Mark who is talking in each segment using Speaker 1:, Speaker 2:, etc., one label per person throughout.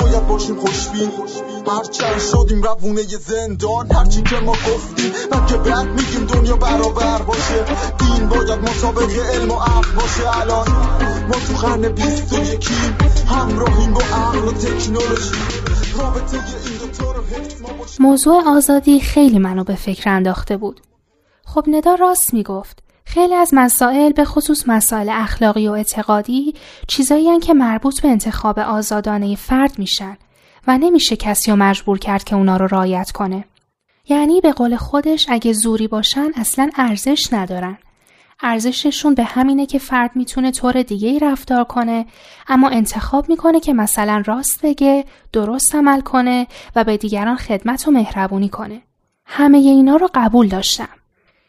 Speaker 1: باید باشیم خوشبین. هرچند شدیم روونه زندان هرچی که ما گفتیم که بعد میگیم دنیا برابر باشه. دین باید مطابق علم و عقل باشه. الان ما تو قرن بیست و یکیم همراهیم با عقل و تکنولوژی.
Speaker 2: موضوع آزادی خیلی منو به فکر انداخته بود. خب ندا راست می‌گفت. خیلی از مسائل به خصوص مسائل اخلاقی و اعتقادی چیزایی که مربوط به انتخاب آزادانه فرد میشن و نمیشه کسی رو مجبور کرد که اونا رو رایت کنه. یعنی به قول خودش اگه زوری باشن اصلا ارزش ندارن. ارزششون به همینه که فرد می‌تونه طور دیگه ای رفتار کنه اما انتخاب می‌کنه که مثلا راست بگه، درست عمل کنه و به دیگران خدمت و مهربونی کنه. همه اینا رو قبول داشتم.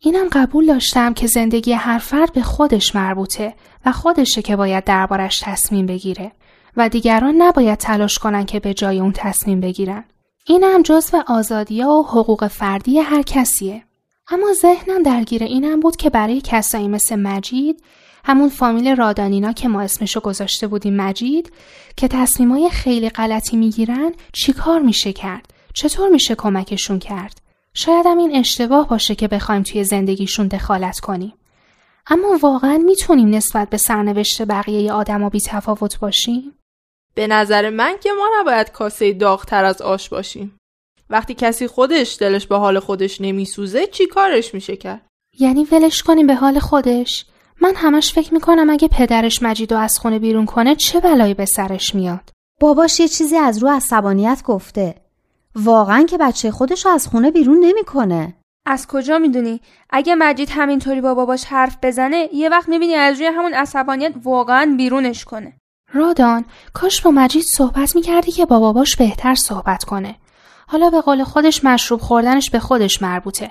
Speaker 2: اینم قبول داشتم که زندگی هر فرد به خودش مربوطه و خودشه که باید دربارش تصمیم بگیره و دیگران نباید تلاش کنن که به جای اون تصمیم بگیرن. اینم جزو آزادی و حقوق فردی هر کسیه. اما ذهنم درگیر اینم بود که برای کسایی مثل مجید همون فامیل رادانینا که ما اسمشو گذاشته بودیم مجید که تصمیمای خیلی غلطی می‌گیرن چیکار میشه کرد؟ چطور میشه کمکشون کرد؟ شاید هم این اشتباه باشه که بخوایم توی زندگیشون دخالت کنیم. اما واقعا می‌تونیم نسبت به سرنوشت بقیه آدما بی تفاوت باشیم؟
Speaker 3: به نظر من که ما نباید کاسه داغتر از آش باشیم. وقتی کسی خودش دلش به حال خودش نمیسوزه چی کارش میشه کرد؟
Speaker 2: یعنی ولش کنیم به حال خودش؟ من همش فکر می‌کنم اگه پدرش مجید و از خونه بیرون کنه چه بلایی به سرش میاد؟
Speaker 4: باباش یه چیزی از رو عصبانیت گفته. واقعا که بچه خودش رو از خونه بیرون نمی‌کنه.
Speaker 5: از کجا می‌دونی؟ اگه مجید همینطوری با باباش حرف بزنه یه وقت می‌بینی از روی همون عصبانیت واقعا بیرونش کنه.
Speaker 2: رادان کاش با مجید صحبت می‌کردی که با باباش بهتر صحبت کنه. حالا به قول خودش مشروب خوردنش به خودش مربوطه.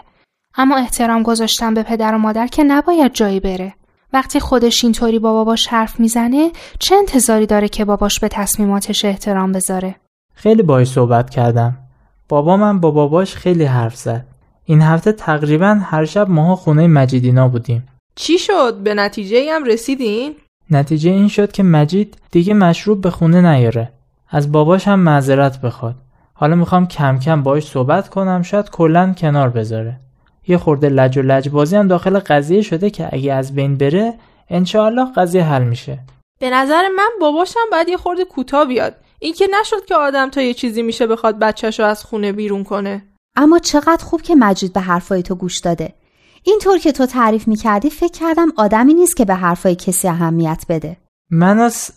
Speaker 2: اما احترام گذاشتن به پدر و مادر که نباید جایی بره. وقتی خودش اینطوری با باباش حرف می‌زنه چه انتظاری داره که باباش به تصمیماتش احترام بذاره؟
Speaker 6: خیلی باهاش صحبت کردم. بابا من با باباش خیلی حرف زد. این هفته تقریبا هر شب ماها خونه مجیدینا بودیم.
Speaker 3: چی شد؟ به نتیجه هم رسیدین؟
Speaker 6: نتیجه این شد که مجید دیگه مشروب به خونه نیاره. از باباش هم معذرت بخواد. حالا می‌خوام کم کم باش صحبت کنم شاید کلا کنار بذاره. یه خورده لج و لجبازی هم داخل قضیه شده که اگه از بین بره انشاالله قضیه حل میشه.
Speaker 3: به نظر من باباشم باید یه خورده کوتاه بیاد. این که نشد که آدم تا یه چیزی میشه بخواد بچهش رو از خونه بیرون کنه.
Speaker 4: اما چقدر خوب که مجید به حرفای تو گوش داده. اینطور که تو تعریف می‌کردی فکر کردم آدمی نیست که به حرفای کسی اهمیت بده.
Speaker 6: من از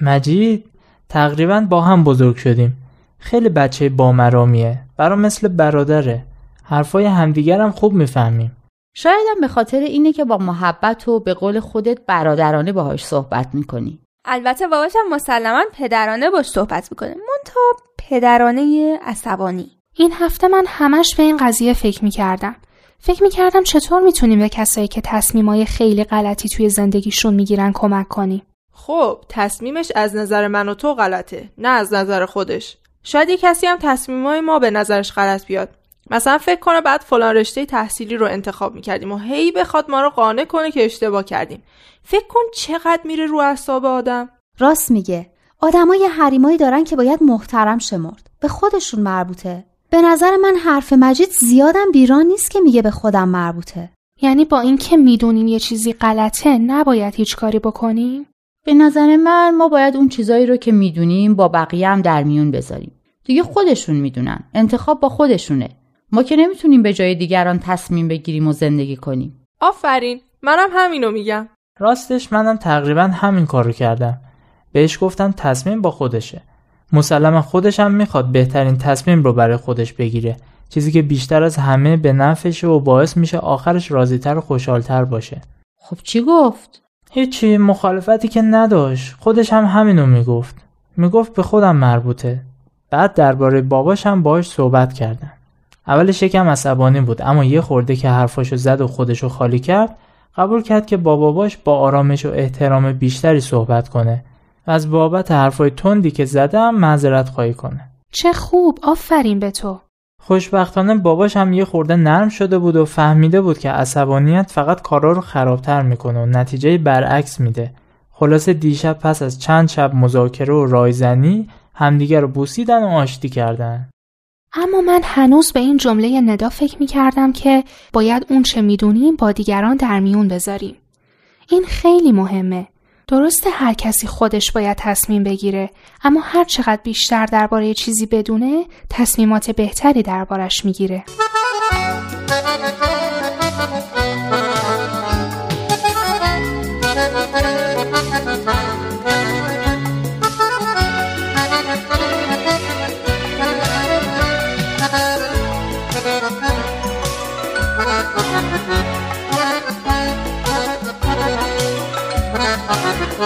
Speaker 6: مجید تقریبا با هم بزرگ شدیم. خیلی بچه بامرامیه. برا مثل برادره. حرفای همدیگرم خوب می‌فهمیم.
Speaker 7: شایدم به خاطر اینه که با محبت و به قول خودت برادرانه باهاش صحبت می‌کنی.
Speaker 5: البته باباشم مسلما پدرانه باش صحبت می‌کنه. منتها پدرانه عصبانی.
Speaker 2: این هفته من همش به این قضیه فکر می‌کردم. فکر می‌کردم چطور می‌تونیم به کسایی که تصمیمای خیلی غلطی توی زندگیشون می‌گیرن کمک کنیم.
Speaker 3: خب تصمیمش از نظر من و تو غلطه نه از نظر خودش. شاید یه کسی هم تصمیمای ما به نظرش غلط بیاد. مثلا فکر کنه بعد فلان رشته تحصیلی رو انتخاب می‌کردیم و هی بخواد ما رو قانع کنه که اشتباه کردیم. فکر کن چقدر میره رو اعصاب آدم.
Speaker 4: راست میگه. آدمای حریمایی دارن که باید محترم شمرد. به خودشون مربوطه. به نظر من حرف مجید زیادم بیران نیست که میگه به خودم مربوطه.
Speaker 2: یعنی با اینکه می‌دونیم یه چیزی غلطه نباید هیچ کاری بکنیم؟
Speaker 7: به نظر من ما باید اون چیزایی رو که می‌دونیم با بقیه هم در میون بذاریم. دیگه خودشون می‌دونن. انتخاب با خودشونه. ما که نمی‌تونیم به جای دیگران تصمیم بگیریم و زندگی کنیم.
Speaker 3: آفرین. منم همینو میگم.
Speaker 6: راستش منم تقریبا همین کارو کردم. بهش گفتم تصمیم با خودشه. مسلما خودش هم می‌خواد بهترین تصمیم رو برای خودش بگیره. چیزی که بیشتر از همه به نفعشه و باعث میشه آخرش راضیتر و خوشحالتر باشه.
Speaker 7: خب چی گفت؟
Speaker 6: هیچی مخالفتی که نداشت. خودش هم همینو می‌گفت. می‌گفت به خودم مربوطه. بعد درباره باباش هم باهاش صحبت کردن اولش یکم عصبانی بود اما یه خورده که حرفاشو زد و خودشو خالی کرد قبول کرد که با باباش با آرامش و احترام بیشتری صحبت کنه و از بابت حرفای تندی که زده هم معذرت خواهی کنه.
Speaker 2: چه خوب آفرین به تو.
Speaker 6: خوشبختانه باباش هم یه خورده نرم شده بود و فهمیده بود که عصبانیت فقط کارا رو خرابتر می‌کنه و نتیجه برعکس میده. خلاصه دیشب پس از چند شب مذاکره و رایزنی همدیگر رو بوسیدن و آشتی کردن.
Speaker 2: اما من هنوز به این جمله ندا فکر می کردم که باید اون چه می‌دونیم با دیگران در میون بذاریم. این خیلی مهمه. درسته هر کسی خودش باید تصمیم بگیره اما هر چقدر بیشتر درباره چیزی بدونه تصمیمات بهتری دربارش می‌گیره.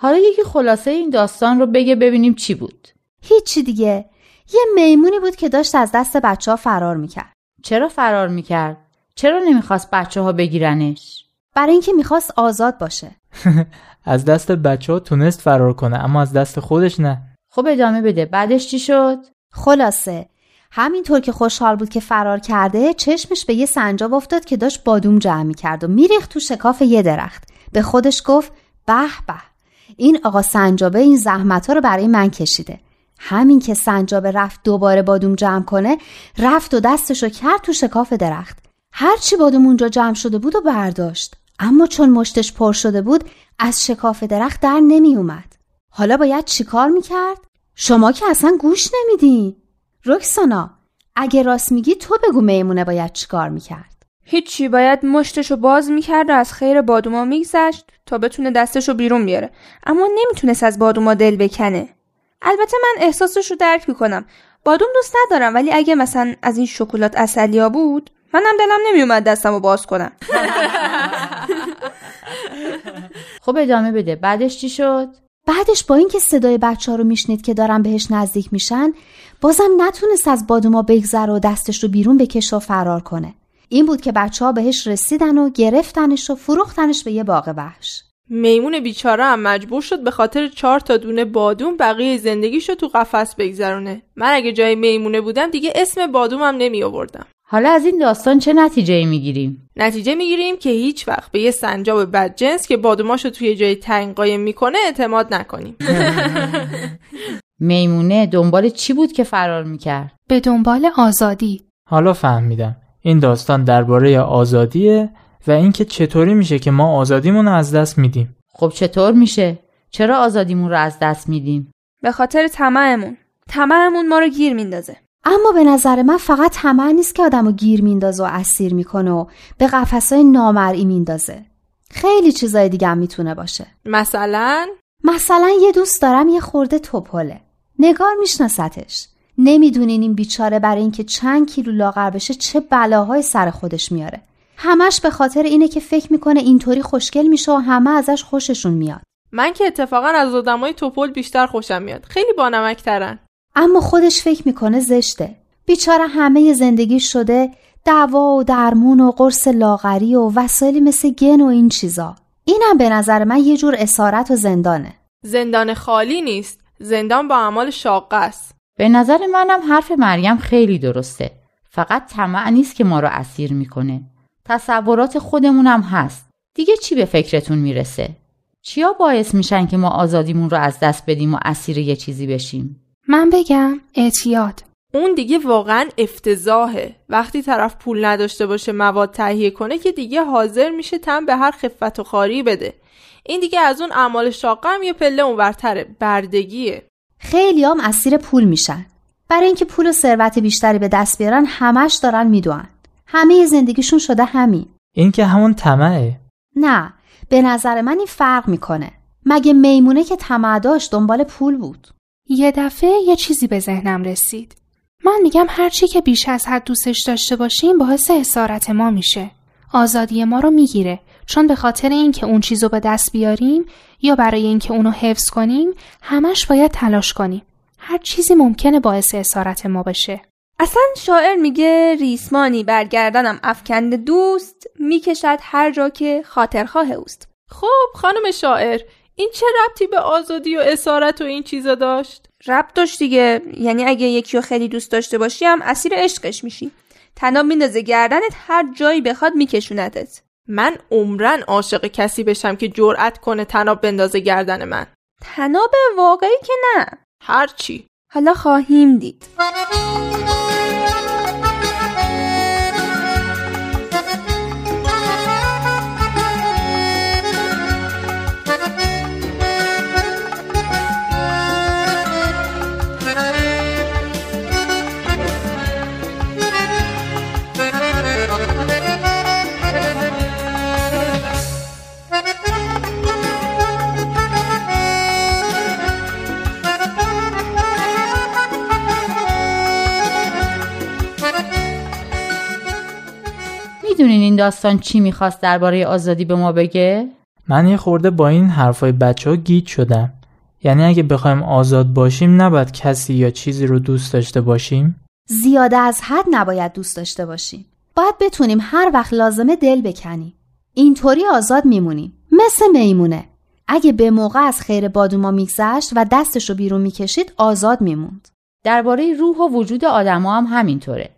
Speaker 7: حالا یکی خلاصه این داستان رو بگه ببینیم چی بود.
Speaker 4: هیچی دیگه. یه میمونی بود که داشت از دست بچه ها فرار می‌کرد.
Speaker 7: چرا فرار می‌کرد؟ چرا نمی‌خواست بچه ها بگیرنش؟
Speaker 4: برای اینکه می‌خواست آزاد باشه.
Speaker 6: از دست بچه ها تونست فرار کنه اما از دست خودش نه.
Speaker 7: خب ادامه بده. بعدش چی شد؟
Speaker 4: خلاصه همینطور که خوشحال بود که فرار کرده چشمش به یه سنجاب افتاد که داشت بادوم جمع می‌کرد و میریخت تو شکاف یه درخت. به خودش گفت به به این آقا سنجابه این زحمت ها رو برای من کشیده. همین که سنجابه رفت دوباره بادوم جمع کنه رفت و دستشو کرد تو شکاف درخت. هرچی بادوم اونجا جمع شده بود و برداشت. اما چون مشتش پر شده بود از شکاف درخت در نمی اومد. حالا باید چیکار می‌کرد؟ شما که اصلا گوش نمیدین رکسانا اگه راست میگی تو بگو میمونه باید چیکار می‌کرد.
Speaker 5: هیچی باید مشتشو باز می‌کرد و از خیر بادوما میگذشت تا بتونه دستشو بیرون بیاره. اما نمی‌تونست از بادوما دل بکنه. البته من احساسش رو درک می‌کنم. بادوم دوست ندارم ولی اگه مثلا از این شکلات اصلیا بود منم دلم نمیومد دستمو باز کنم.
Speaker 7: خب ادامه بده. بعدش چی شد؟
Speaker 4: بعدش با اینکه صدای بچه ها رو میشنید که دارن بهش نزدیک میشن بازم نتونست از بادوما بگذره و دستش رو بیرون بکشه و فرار کنه. این بود که بچه ها بهش رسیدن و گرفتنش و فروختنش به یه باغ وحش.
Speaker 3: میمون بیچاره هم مجبور شد به خاطر چهار تا دونه بادوم بقیه زندگیشو تو قفس بگذرونه. من اگه جای میمونه بودم دیگه اسم بادومم نمی آوردم
Speaker 7: حالا از این داستان چه نتیجه می‌گیریم؟
Speaker 3: نتیجه می‌گیریم که هیچ وقت به یه سنجاب بدجنس که بادوماشو توی جای تنگ قایم می‌کنه اعتماد نکنیم.
Speaker 7: میمونه دنبال چی بود که فرار می‌کرد؟
Speaker 2: به دنبال آزادی.
Speaker 6: حالا فهمیدم. این داستان درباره آزادیه و اینکه چطوری میشه که ما آزادیمون رو از دست میدیم.
Speaker 7: خب چطور میشه؟ چرا آزادیمون رو از دست میدیم؟
Speaker 5: به خاطر طمعمون. طمعمون ما رو گیر میندازه.
Speaker 4: اما به نظر من فقط طمع نیست که آدمو گیر میندازه و اسیر می‌کنه و به قفسای نامرئی میندازه. خیلی چیزای دیگه هم می‌تونه باشه.
Speaker 3: مثلا؟
Speaker 4: مثلا یه دوست دارم یه خورده توپله. نگار میشناستش نمی‌دونین این بیچاره برای اینکه چند کیلو لاغر بشه چه بلاهای سر خودش میاره. همش به خاطر اینه که فکر می‌کنه اینطوری خوشگل میشه و همه ازش خوششون میاد.
Speaker 3: من که اتفاقا از آدمای توپل بیشتر خوشم میاد. خیلی بانمکترن
Speaker 4: اما خودش فکر می‌کنه زشته. بیچاره همه زندگی شده دوا و درمون و قرص لاغری و وسایلی مثل گن و این چیزا. اینم به نظر من یه جور اسارت و زندانه.
Speaker 3: زندان خالی نیست. زندان با اعمال شاقه است.
Speaker 7: به نظر منم حرف مریم خیلی درسته. فقط طمع نیست که ما رو اسیر می‌کنه. تصورات خودمونم هست. دیگه چی به فکرتون می‌رسه؟ چیا باعث میشن که ما آزادیمون رو از دست بدیم و اسیر یه چیزی بشیم؟
Speaker 2: من بگم اعتیاد.
Speaker 3: اون دیگه واقعا افتضاحه. وقتی طرف پول نداشته باشه مواد تهیه کنه که دیگه حاضر میشه تن به هر خفت و خاری بده. این دیگه از اون اعمال شاقه هم یه پله اونورتره. بردگیه.
Speaker 4: خیلی هم اسیر پول میشن. برای اینکه پول و ثروت بیشتری به دست بیارن همش دارن می‌دونن همه زندگیشون شده همین.
Speaker 6: این که همون طمعه.
Speaker 4: نه به نظر من این فرق می‌کنه. مگه میمونه که طمع داشت دنبال پول بود؟
Speaker 2: یه دفعه یه چیزی به ذهنم رسید. من میگم هرچی که بیش از حد دوستش داشته باشیم باعث اسارت ما میشه. آزادی ما رو می‌گیره چون به خاطر اینکه اون چیزو به دست بیاریم یا برای اینکه اونو حفظ کنیم همش باید تلاش کنیم. هر چیزی ممکنه باعث اسارت ما بشه.
Speaker 5: اصلا شاعر میگه ریسمانی برگردنم افکند دوست می‌کشد هر جا که خاطرخواه اوست.
Speaker 3: خب خانم شاعر این چه ربطی به آزادی و اسارت و این چیزا داشت؟
Speaker 5: ربط داشت دیگه. یعنی اگه یکی رو خیلی دوست داشته باشی هم اسیر عشقش میشی. تناب میندازه گردنت هر جایی بخواد میکشونتت.
Speaker 3: من عمرن عاشق کسی بشم که جرأت کنه تناب بندازه گردن من.
Speaker 5: تناب واقعی که نه.
Speaker 3: هرچی
Speaker 5: حالا خواهیم دید.
Speaker 7: می‌دونین این داستان چی می‌خواست درباره آزادی به ما بگه؟
Speaker 6: من یه خورده با این حرفای بچه ها گیج شدم. یعنی اگه بخوایم آزاد باشیم نباید کسی یا چیزی رو دوست داشته باشیم؟
Speaker 4: زیاده از حد نباید دوست داشته باشیم. باید بتونیم هر وقت لازمه دل بکنیم. اینطوری آزاد میمونیم. مثل میمونه. اگه به موقع از خیر بادوما میگذشت و دستش رو بیرون می‌کشید آزاد میموند.
Speaker 7: درباره روح و وجود آدما هم همینطوره.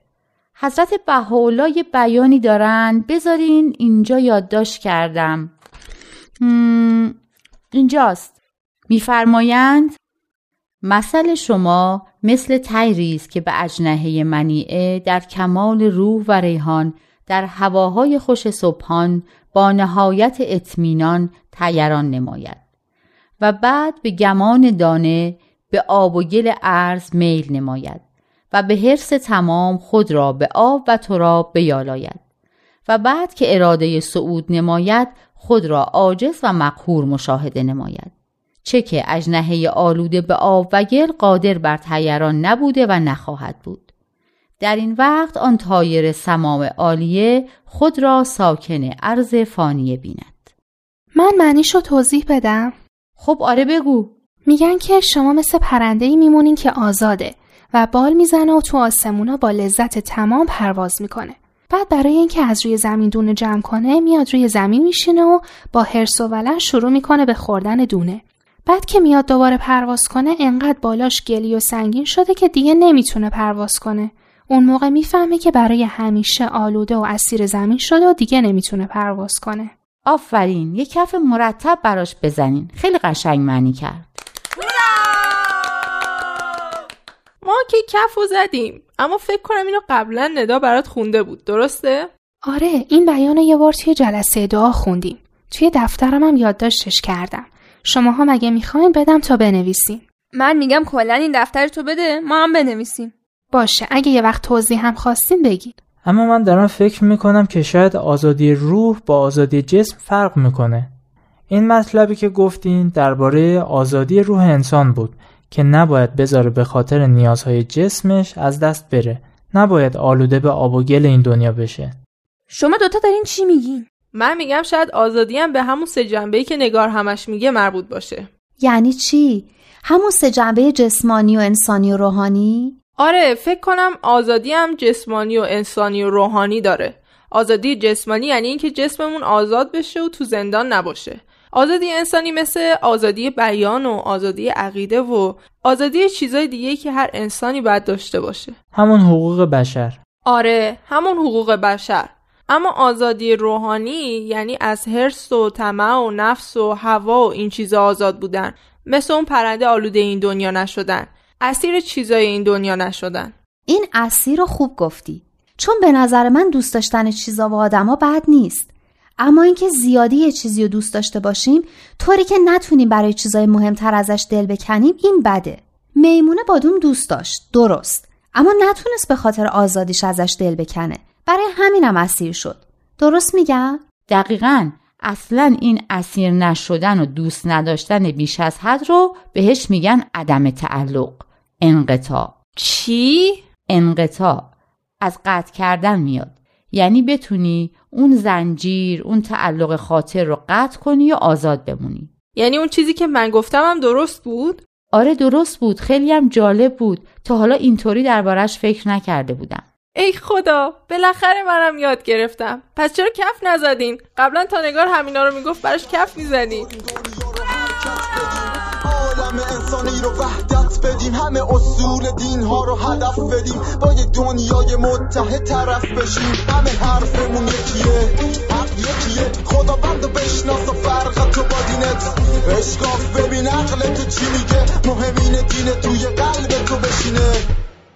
Speaker 7: حضرت بهاءالله یه بیانی دارن بذارین اینجا یادداشت کردم. اینجاست. میفرمایند مثل شما مثل تیری است که به اجنحه منیعه در کمال روح و ریحان در هواهای خوش صبحان با نهایت اطمینان تیران نماید. و بعد به گمان دانه به آب و گل ارز میل نماید. و به حرس تمام خود را به آب و تراب بیالاید و بعد که اراده صعود نماید خود را عاجز و مقهور مشاهده نماید. چه که اجنحه آلوده به آب و گل قادر بر تیران نبوده و نخواهد بود. در این وقت آن تایر سمام عالیه خود را ساکن عرض فانیه بیند.
Speaker 2: من معنیشو توضیح بدم؟
Speaker 7: خب آره بگو.
Speaker 2: میگن که شما مثل پرنده ای میمونین که آزاده. و بال می‌زنه و تو آسمونا با لذت تمام پرواز می‌کنه. بعد برای اینکه از روی زمین دونه جمع کنه میاد روی زمین میشینه و با حرس و ولع شروع می‌کنه به خوردن دونه. بعد که میاد دوباره پرواز کنه انقدر بالاش گلی و سنگین شده که دیگه نمی‌تونه پرواز کنه. اون موقع می‌فهمه که برای همیشه آلوده و اسیر زمین شده و دیگه نمی‌تونه پرواز کنه.
Speaker 7: آفرین یه کف مرتب براش بزنین خیلی قشنگ معنی کرد
Speaker 3: ما که کف و زدیم اما فکر کنم اینو قبلا ندا برات خونده بود درسته؟
Speaker 2: آره این بیان یه بار توی جلسه دعا خوندیم. توی دفترم هم یادداشتش کردم. شماها مگه می‌خواین بدم تا بنویسین؟
Speaker 5: من میگم کلا این دفتر تو بده ما هم بنویسیم
Speaker 2: باشه اگه یه وقت توضیح هم خواستین بگید.
Speaker 6: اما من دارم فکر می‌کنم که شاید آزادی روح با آزادی جسم فرق می‌کنه این مطلبی که گفتین درباره آزادی روح انسان بود که نباید بذاره به خاطر نیازهای جسمش از دست بره. نباید آلوده به آب و گل این دنیا بشه.
Speaker 5: شما دوتا دارین چی میگین؟
Speaker 3: من میگم شاید آزادی هم به همون سه جنبه‌ای که نگار همش میگه مربوط باشه.
Speaker 4: یعنی چی؟ همون سه جنبه جسمانی و انسانی و روحانی؟
Speaker 3: آره فکر کنم آزادی هم جسمانی و انسانی و روحانی داره. آزادی جسمانی یعنی اینکه جسممون آزاد بشه و تو زندان نباشه. آزادی انسانی مثل آزادی بیان و آزادی عقیده و آزادی چیزای دیگه که هر انسانی باید داشته باشه.
Speaker 6: همون حقوق بشر.
Speaker 3: آره همون حقوق بشر. اما آزادی روحانی یعنی از حرص و طمع و نفس و هوا و این چیزا آزاد بودن. مثل اون پرنده آلوده این دنیا نشدن. اسیر چیزای این دنیا نشدن.
Speaker 4: این اسیر رو خوب گفتی. چون به نظر من دوست داشتن چیزا و آدما بد نیست. اما اینکه زیادی یه چیزی رو دوست داشته باشیم طوری که نتونیم برای چیزای مهمتر ازش دل بکنیم این بده. میمونه بادوم دوست داشت. درست. اما نتونست به خاطر آزادیش ازش دل بکنه. برای همینم اسیر شد. درست میگم؟
Speaker 7: دقیقا. اصلا این اسیر نشدن و دوست نداشتن بیش از حد رو بهش میگن عدم تعلق. انقطاع.
Speaker 3: چی؟
Speaker 7: انقطاع. از قطع کردن میاد. یعنی بتونی اون زنجیر اون تعلق خاطر رو قطع کنی و آزاد بمونی.
Speaker 3: یعنی اون چیزی که من گفتم هم درست بود؟
Speaker 7: آره درست بود خیلی هم جالب بود. تا حالا اینطوری دربارش فکر نکرده بودم.
Speaker 3: ای خدا بالاخره منم یاد گرفتم. پس چرا کف نزدین؟ قبلا تا نگار همینا رو می‌گفت براش کف می‌زدین
Speaker 1: عالم انسانی رو وحدت بدیم. همه اصول دین ها رو هدف بدیم. با یه دنیای متحد طرف بشیم. همه حرفمون یکیه. حق یکیه. خدا بند بشناس و فرق تو با دینت. اشکاف ببین عقل تو چی میگه؟ مهمین دین توی قلب تو بشینه.